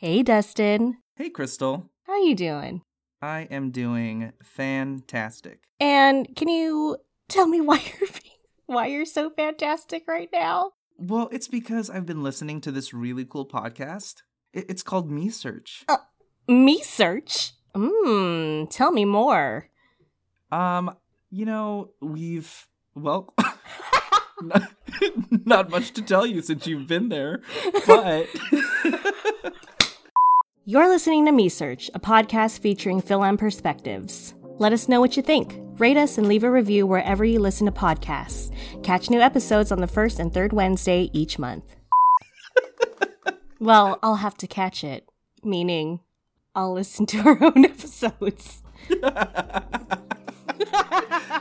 Hey, Dustin. Hey, Crystal. How are you doing? I am doing fantastic. And can you tell me why you're why you're so fantastic right now? Well, it's because I've been listening to this really cool podcast. It's called MeSearch. Uh, me Search? Mmm, tell me more. Um, you know, we've well not, not much to tell you since you've been there, but You're listening to MeSearch, a podcast featuring Fil-Am perspectives. Let us know what you think. Rate us and leave a review wherever you listen to podcasts. Catch new episodes on the first and third Wednesday each month. well, I'll have to catch it, meaning I'll listen to our own episodes.